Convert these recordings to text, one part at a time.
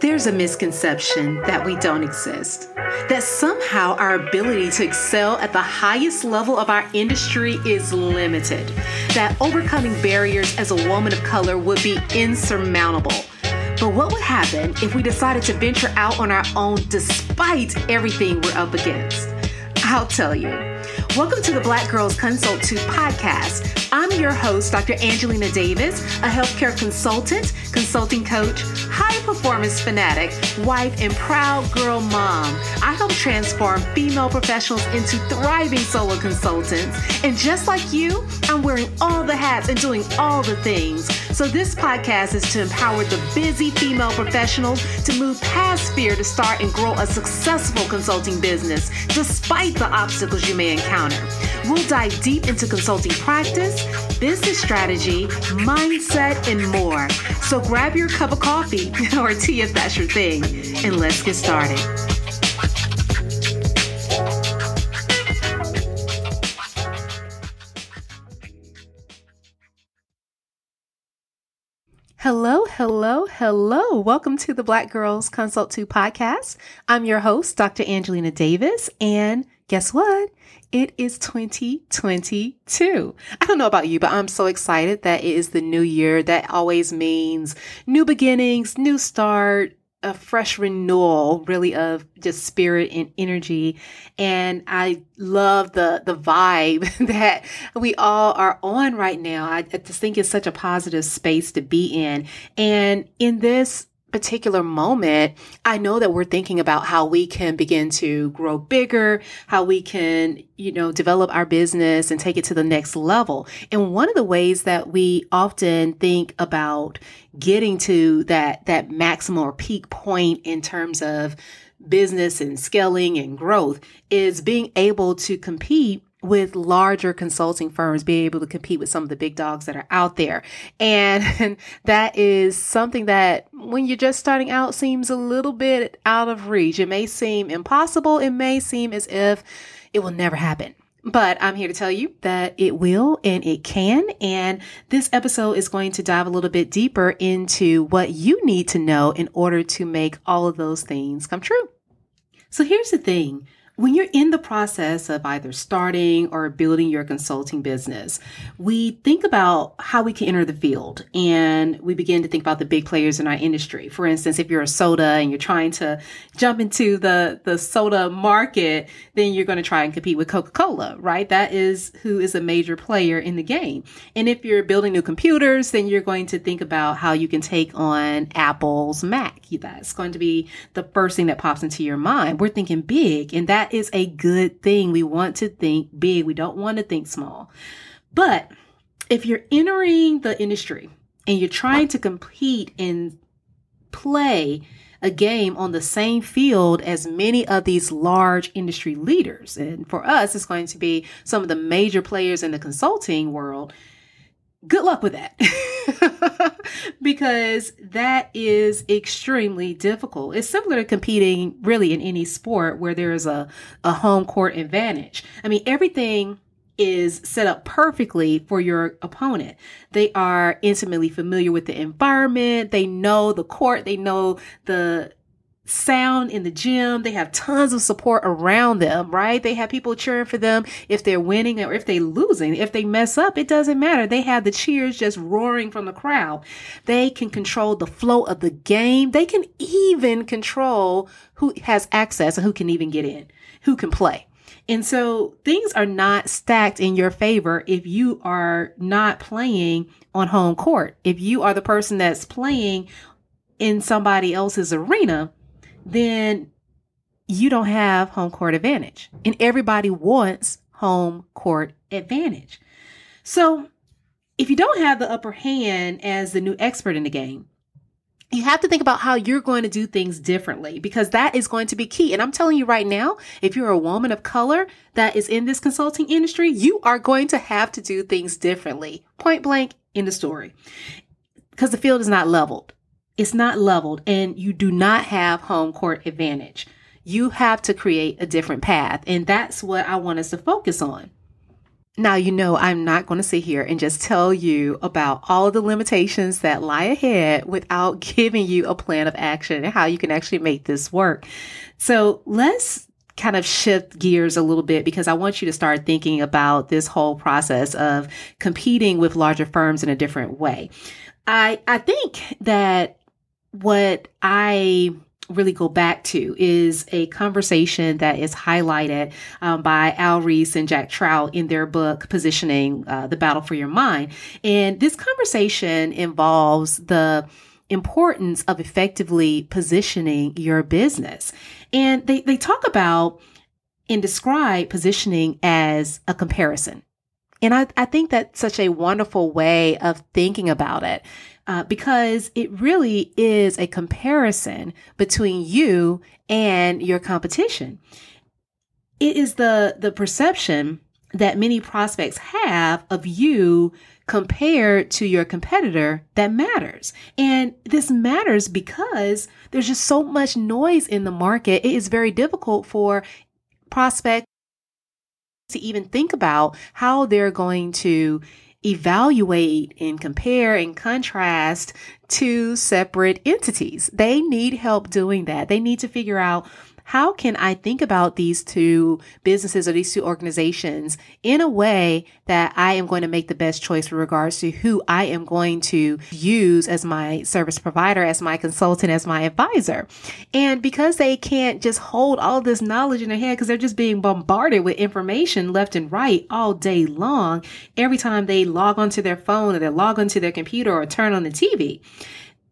There's a misconception that we don't exist, that somehow our ability to excel at the highest level of our industry is limited, that overcoming barriers as a woman of color would be insurmountable. But what would happen if we decided to venture out on our own despite everything we're up against? I'll tell you. Welcome to the Black Girls Consult 2 podcast. I'm your host, Dr. Angelina Davis, a healthcare consultant, consulting coach, high performance fanatic, wife, and proud girl mom. I help transform female professionals into thriving solo consultants. And just like you, I'm wearing all the hats and doing all the things. So this podcast is to empower the busy female professionals to move past fear to start and grow a successful consulting business despite the obstacles you may encounter. We'll dive deep into consulting practice, business strategy, mindset, and more. So grab your cup of coffee or tea if that's your thing, and let's get started. Hello, hello, hello. Welcome to the Black Girls Consult 2 podcast. I'm your host, Dr. Angelina Davis, and guess what? It is 2022. I don't know about you, but I'm so excited that it is the new year. That always means new beginnings, new start, a fresh renewal really of just spirit and energy. And i love the the vibe that we all are on right now. I just think it's such a positive space to be in. And in this particular moment, I know that we're thinking about how we can begin to grow bigger, how we can, you know, develop our business and take it to the next level. And one of the ways that we often think about getting to that, that maximum or peak point in terms of business and scaling and growth is being able to compete with larger consulting firms be able to compete with some of the big dogs that are out there. And that is something that when you're just starting out seems a little bit out of reach. It may seem impossible. It may seem as if it will never happen. But I'm here to tell you that it will and it can. And this episode is going to dive a little bit deeper into what you need to know in order to make all of those things come true. So here's the thing when you're in the process of either starting or building your consulting business, we think about how we can enter the field and we begin to think about the big players in our industry. For instance, if you're a soda and you're trying to jump into the, the soda market, then you're going to try and compete with Coca-Cola, right? That is who is a major player in the game. And if you're building new computers, then you're going to think about how you can take on Apple's Mac. That's going to be the first thing that pops into your mind. We're thinking big and that is a good thing. We want to think big. We don't want to think small. But if you're entering the industry and you're trying to compete and play a game on the same field as many of these large industry leaders, and for us, it's going to be some of the major players in the consulting world. Good luck with that. because that is extremely difficult. It's similar to competing really in any sport where there is a, a home court advantage. I mean, everything is set up perfectly for your opponent. They are intimately familiar with the environment. They know the court. They know the sound in the gym. They have tons of support around them, right? They have people cheering for them if they're winning or if they're losing. If they mess up, it doesn't matter. They have the cheers just roaring from the crowd. They can control the flow of the game. They can even control who has access and who can even get in, who can play. And so things are not stacked in your favor if you are not playing on home court. If you are the person that's playing in somebody else's arena, then you don't have home court advantage. And everybody wants home court advantage. So if you don't have the upper hand as the new expert in the game, you have to think about how you're going to do things differently because that is going to be key. And I'm telling you right now, if you're a woman of color that is in this consulting industry, you are going to have to do things differently. Point blank in the story because the field is not leveled. It's not leveled and you do not have home court advantage. You have to create a different path. And that's what I want us to focus on. Now, you know, I'm not going to sit here and just tell you about all the limitations that lie ahead without giving you a plan of action and how you can actually make this work. So let's kind of shift gears a little bit because I want you to start thinking about this whole process of competing with larger firms in a different way. I, I think that what I really go back to is a conversation that is highlighted um, by Al Ries and Jack Trout in their book, Positioning uh, the Battle for Your Mind. And this conversation involves the importance of effectively positioning your business. And they, they talk about and describe positioning as a comparison. And I, I think that's such a wonderful way of thinking about it uh, because it really is a comparison between you and your competition. It is the, the perception that many prospects have of you compared to your competitor that matters. And this matters because there's just so much noise in the market. It is very difficult for prospects to even think about how they're going to evaluate and compare and contrast two separate entities. They need help doing that. They need to figure out how can I think about these two businesses or these two organizations in a way that I am going to make the best choice with regards to who I am going to use as my service provider, as my consultant, as my advisor. And because they can't just hold all this knowledge in their head because they're just being bombarded with information left and right all day long, every time they log onto their phone or they log onto their computer or turn on the TV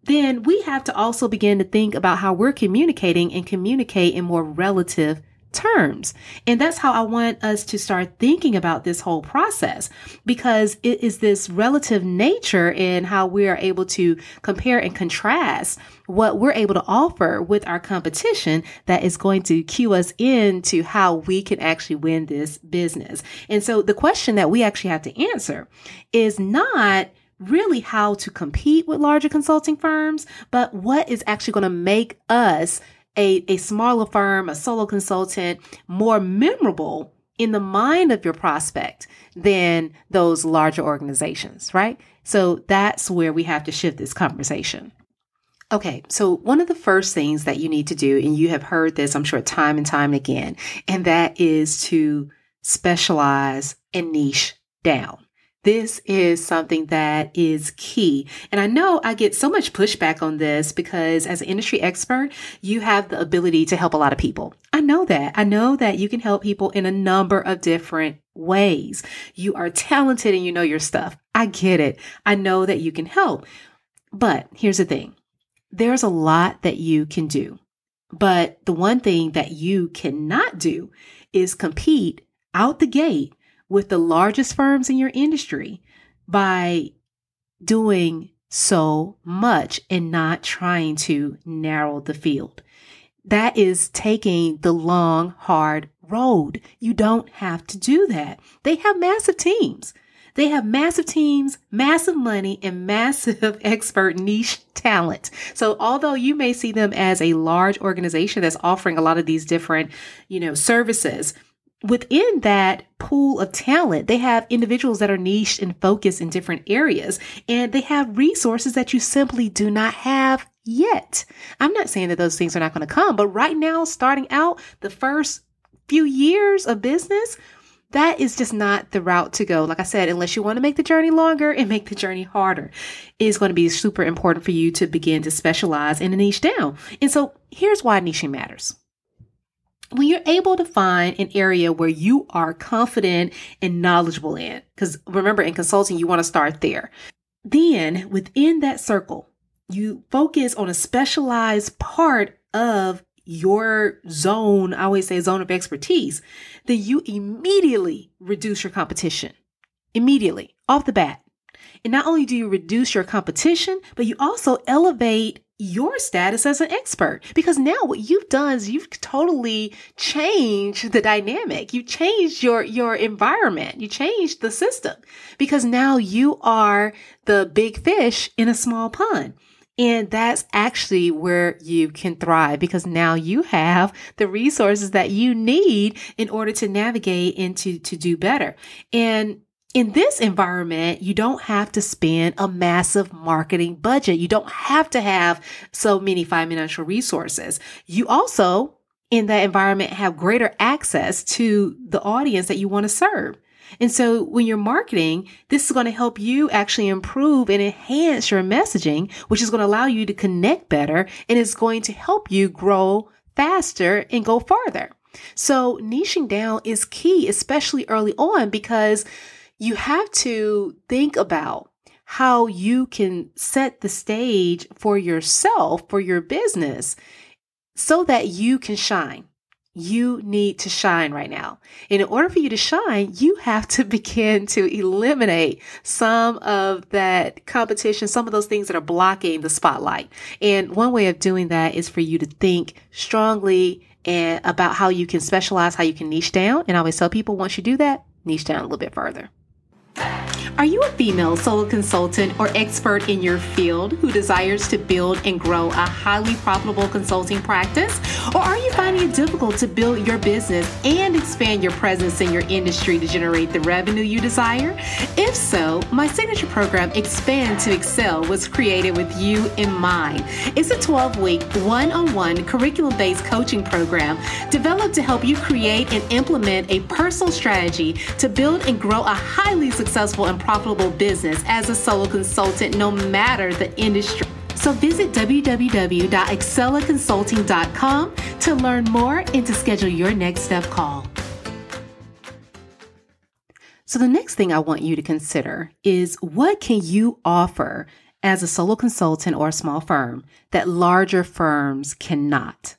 then we have to also begin to think about how we're communicating and communicate in more relative terms. And that's how I want us to start thinking about this whole process because it is this relative nature in how we are able to compare and contrast what we're able to offer with our competition that is going to cue us into how we can actually win this business. And so the question that we actually have to answer is not really how to compete with larger consulting firms, but what is actually going to make us a, a smaller firm, a solo consultant, more memorable in the mind of your prospect than those larger organizations, right? So that's where we have to shift this conversation. Okay, so one of the first things that you need to do, and you have heard this, I'm sure, time and time again, and that is to specialize and niche down. This is something that is key. And I know I get so much pushback on this because as an industry expert, you have the ability to help a lot of people. I know that. I know that you can help people in a number of different ways. You are talented and you know your stuff. I get it. I know that you can help. But here's the thing. There's a lot that you can do. But the one thing that you cannot do is compete out the gate with the largest firms in your industry by doing so much and not trying to narrow the field. That is taking the long, hard road. You don't have to do that. They have massive teams. They have massive teams, massive money, and massive expert niche talent. So although you may see them as a large organization that's offering a lot of these different, you know, services, within that pool of talent, they have individuals that are niched and focused in different areas, and they have resources that you simply do not have yet. I'm not saying that those things are not going to come, but right now, starting out the first few years of business, that is just not the route to go. Like I said, unless you want to make the journey longer and make the journey harder, it is going to be super important for you to begin to specialize in a niche down. And so here's why niching matters when you're able to find an area where you are confident and knowledgeable in, because remember in consulting, you want to start there. Then within that circle, you focus on a specialized part of your zone, I always say zone of expertise, then you immediately reduce your competition. Immediately, off the bat. And not only do you reduce your competition, but you also elevate your status as an expert because now what you've done is you've totally changed the dynamic. You changed your your environment. You changed the system because now you are the big fish in a small pond. And that's actually where you can thrive because now you have the resources that you need in order to navigate and to, to do better. And in this environment, you don't have to spend a massive marketing budget. You don't have to have so many financial resources. You also, in that environment, have greater access to the audience that you want to serve. And so when you're marketing, this is going to help you actually improve and enhance your messaging, which is going to allow you to connect better and is going to help you grow faster and go farther. So niching down is key, especially early on, because you have to think about how you can set the stage for yourself, for your business, so that you can shine. You need to shine right now. In order for you to shine, you have to begin to eliminate some of that competition, some of those things that are blocking the spotlight. And one way of doing that is for you to think strongly and about how you can specialize, how you can niche down. And I always tell people once you do that, niche down a little bit further. Are you a female solo consultant or expert in your field who desires to build and grow a highly profitable consulting practice? Or are you finding it difficult to build your business and expand your presence in your industry to generate the revenue you desire? If so, my signature program, Expand to Excel, was created with you in mind. It's a 12 week, one on one curriculum based coaching program developed to help you create and implement a personal strategy to build and grow a highly successful and profitable business as a solo consultant, no matter the industry. So visit www.excellaconsulting.com to learn more and to schedule your next step call. So the next thing I want you to consider is what can you offer as a solo consultant or a small firm that larger firms cannot?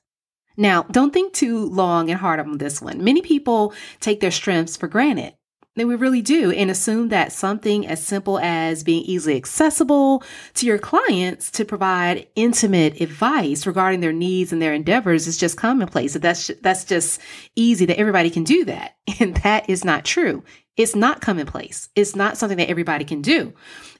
Now, don't think too long and hard on this one. Many people take their strengths for granted. Then we really do and assume that something as simple as being easily accessible to your clients to provide intimate advice regarding their needs and their endeavors is just commonplace. That that's that's just easy that everybody can do that. And that is not true. It's not commonplace. It's not something that everybody can do.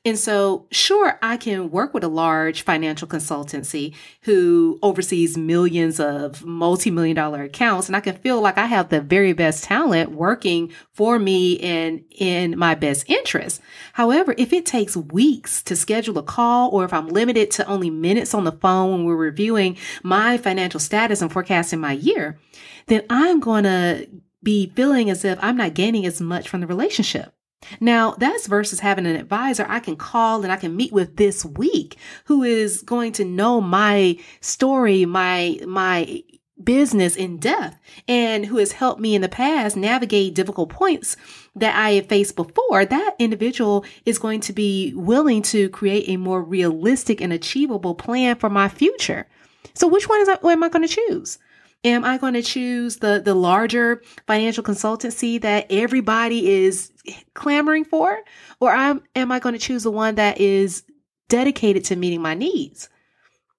And so, sure, I can work with a large financial consultancy who oversees millions of multi million dollar accounts, and I can feel like I have the very best talent working for me and in my best interest. However, if it takes weeks to schedule a call, or if I'm limited to only minutes on the phone when we're reviewing my financial status and forecasting my year, then I'm going to be feeling as if I'm not gaining as much from the relationship. Now, that's versus having an advisor I can call and I can meet with this week who is going to know my story, my, my business in depth and who has helped me in the past navigate difficult points that I have faced before, that individual is going to be willing to create a more realistic and achievable plan for my future. So which one is am I going to choose? Am I going to choose the the larger financial consultancy that everybody is clamoring for, or am, am I going to choose the one that is dedicated to meeting my needs?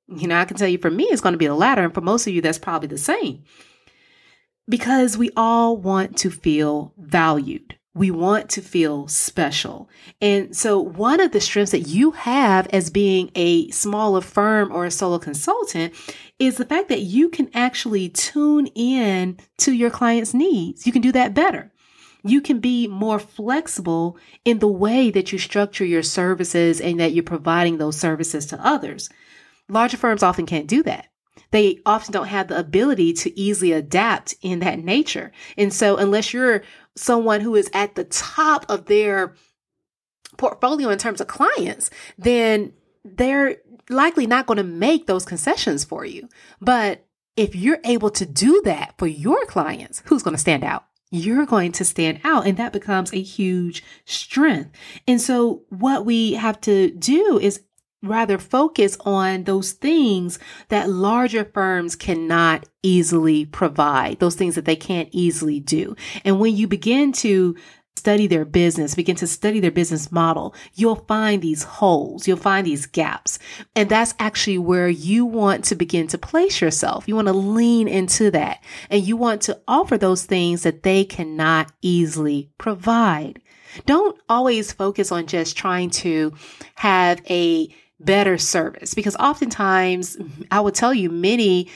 You know, I can tell you for me, it's going to be the latter, and for most of you, that's probably the same. Because we all want to feel valued. We want to feel special. And so one of the strengths that you have as being a smaller firm or a solo consultant is the fact that you can actually tune in to your client's needs. You can do that better. You can be more flexible in the way that you structure your services and that you're providing those services to others. Larger firms often can't do that they often don't have the ability to easily adapt in that nature. And so unless you're someone who is at the top of their portfolio in terms of clients, then they're likely not going to make those concessions for you. But if you're able to do that for your clients, who's going to stand out? You're going to stand out, and that becomes a huge strength. And so, what we have to do is rather focus on those things that larger firms cannot easily provide, those things that they can't easily do. And when you begin to study their business, begin to study their business model, you'll find these holes, you'll find these gaps. And that's actually where you want to begin to place yourself. You want to lean into that and you want to offer those things that they cannot easily provide. Don't always focus on just trying to have a better service because oftentimes I would tell you many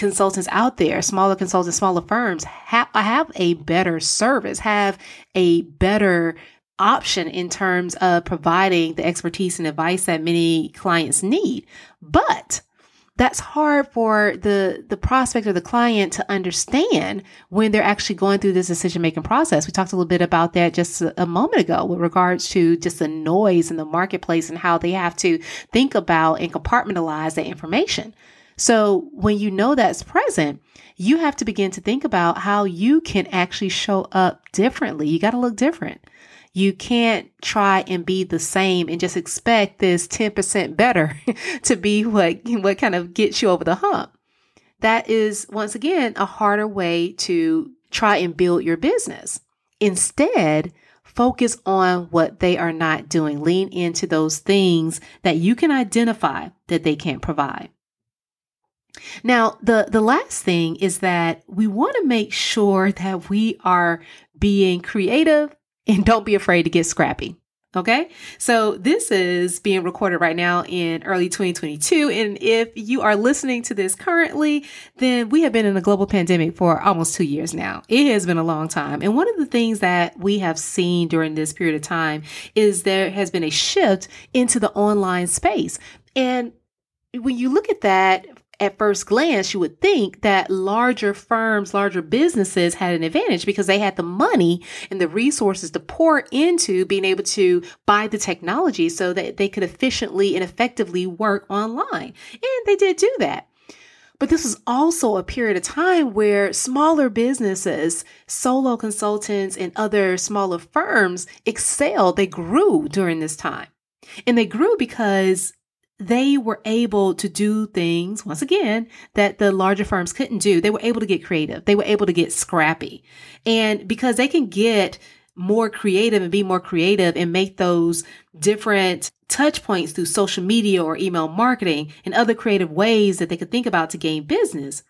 consultants out there, smaller consultants, smaller firms have, have a better service, have a better option in terms of providing the expertise and advice that many clients need. But that's hard for the the prospect or the client to understand when they're actually going through this decision making process. We talked a little bit about that just a, a moment ago with regards to just the noise in the marketplace and how they have to think about and compartmentalize that information. So when you know that's present, you have to begin to think about how you can actually show up differently. You got to look different. You can't try and be the same and just expect this 10% better to be what, what kind of gets you over the hump. That is, once again, a harder way to try and build your business. Instead, focus on what they are not doing. Lean into those things that you can identify that they can't provide. Now, the, the last thing is that we want to make sure that we are being creative and don't be afraid to get scrappy. Okay. So this is being recorded right now in early 2022. And if you are listening to this currently, then we have been in a global pandemic for almost two years now. It has been a long time. And one of the things that we have seen during this period of time is there has been a shift into the online space. And when you look at that at first glance, you would think that larger firms, larger businesses had an advantage because they had the money and the resources to pour into being able to buy the technology so that they could efficiently and effectively work online. And they did do that. But this was also a period of time where smaller businesses, solo consultants, and other smaller firms excelled. They grew during this time. And they grew because they were able to do things, once again, that the larger firms couldn't do. They were able to get creative. They were able to get scrappy. And because they can get more creative and be more creative and make those different touch points through social media or email marketing and other creative ways that they could think about to gain business,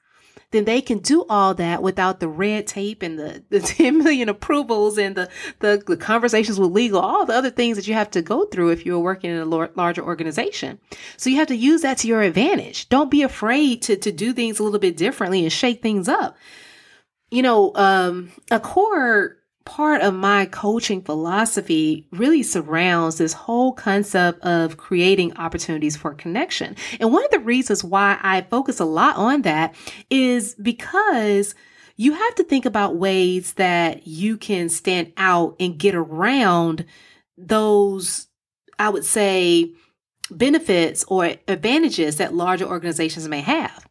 then they can do all that without the red tape and the, the 10 million approvals and the, the, the conversations with legal, all the other things that you have to go through if you're working in a larger organization. So you have to use that to your advantage. Don't be afraid to, to do things a little bit differently and shake things up. You know, um, a core part of my coaching philosophy really surrounds this whole concept of creating opportunities for connection. And one of the reasons why I focus a lot on that is because you have to think about ways that you can stand out and get around those, I would say, benefits or advantages that larger organizations may have.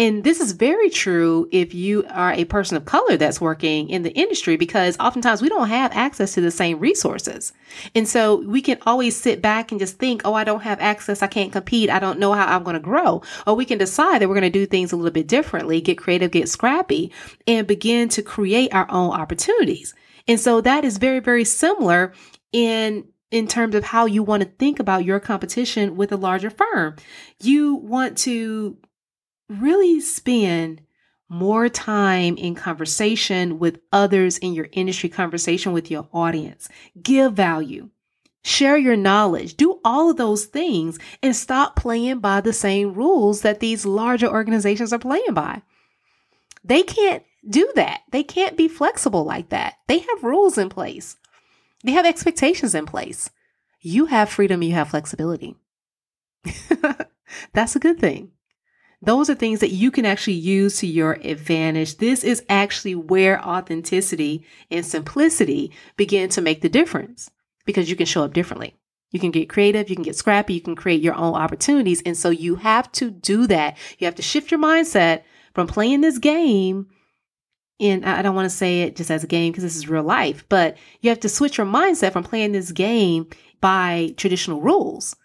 And this is very true if you are a person of color that's working in the industry because oftentimes we don't have access to the same resources. And so we can always sit back and just think, oh, I don't have access. I can't compete. I don't know how I'm going to grow. Or we can decide that we're going to do things a little bit differently, get creative, get scrappy, and begin to create our own opportunities. And so that is very, very similar in in terms of how you want to think about your competition with a larger firm. You want to really spend more time in conversation with others in your industry, conversation with your audience. Give value. Share your knowledge. Do all of those things and stop playing by the same rules that these larger organizations are playing by. They can't do that. They can't be flexible like that. They have rules in place. They have expectations in place. You have freedom, you have flexibility. That's a good thing. Those are things that you can actually use to your advantage. This is actually where authenticity and simplicity begin to make the difference because you can show up differently. You can get creative, you can get scrappy, you can create your own opportunities. And so you have to do that. You have to shift your mindset from playing this game. And I don't want to say it just as a game because this is real life, but you have to switch your mindset from playing this game by traditional rules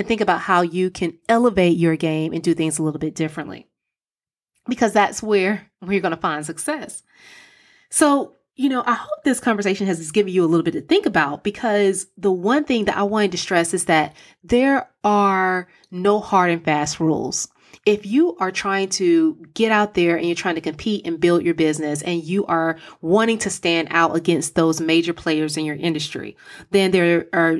and think about how you can elevate your game and do things a little bit differently. Because that's where, you're going to find success. So, you know, I hope this conversation has given you a little bit to think about because the one thing that I wanted to stress is that there are no hard and fast rules. If you are trying to get out there and you're trying to compete and build your business and you are wanting to stand out against those major players in your industry, then there are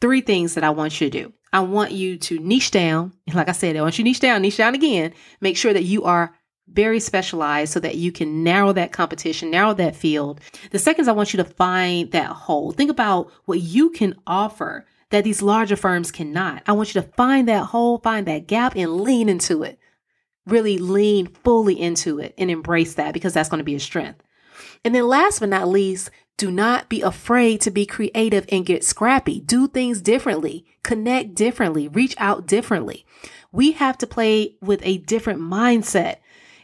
three things that I want you to do. I want you to niche down. Like I said, I want you to niche down, niche down again. Make sure that you are very specialized so that you can narrow that competition, narrow that field. The second is I want you to find that hole. Think about what you can offer that these larger firms cannot. I want you to find that hole, find that gap, and lean into it. Really lean fully into it and embrace that because that's going to be a strength. And then last but not least, do not be afraid to be creative and get scrappy. Do things differently, connect differently, reach out differently. We have to play with a different mindset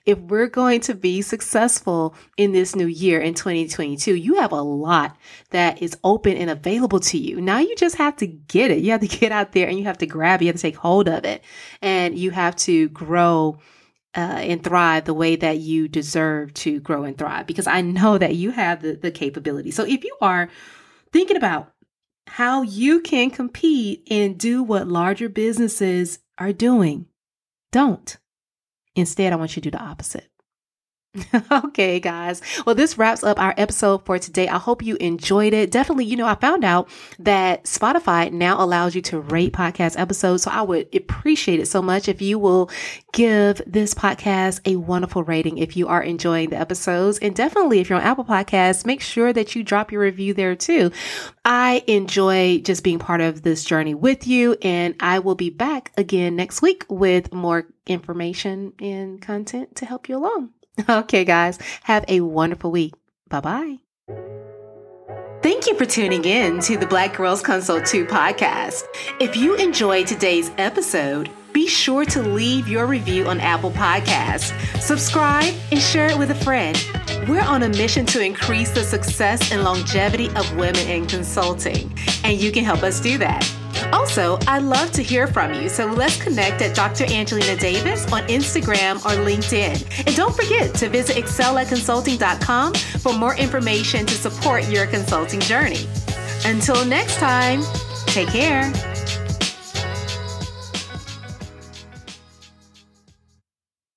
if we're going to be successful in this new year in 2022, you have a lot that is open and available to you. Now you just have to get it. You have to get out there and you have to grab it. You have to take hold of it and you have to grow uh, and thrive the way that you deserve to grow and thrive because I know that you have the, the capability. So if you are thinking about how you can compete and do what larger businesses are doing, don't. Instead, I want you to do the opposite. okay, guys. Well, this wraps up our episode for today. I hope you enjoyed it. Definitely, you know, I found out that Spotify now allows you to rate podcast episodes. So I would appreciate it so much if you will give this podcast a wonderful rating if you are enjoying the episodes. And definitely, if you're on Apple Podcasts, make sure that you drop your review there too. I enjoy just being part of this journey with you, and I will be back again next week with more information and content to help you along. Okay, guys, have a wonderful week. Bye bye. Thank you for tuning in to the Black Girls Consult 2 podcast. If you enjoyed today's episode, be sure to leave your review on Apple Podcasts, subscribe, and share it with a friend. We're on a mission to increase the success and longevity of women in consulting, and you can help us do that. Also, I'd love to hear from you, so let's connect at Dr. Angelina Davis on Instagram or LinkedIn. And don't forget to visit excelatconsulting.com for more information to support your consulting journey. Until next time, take care.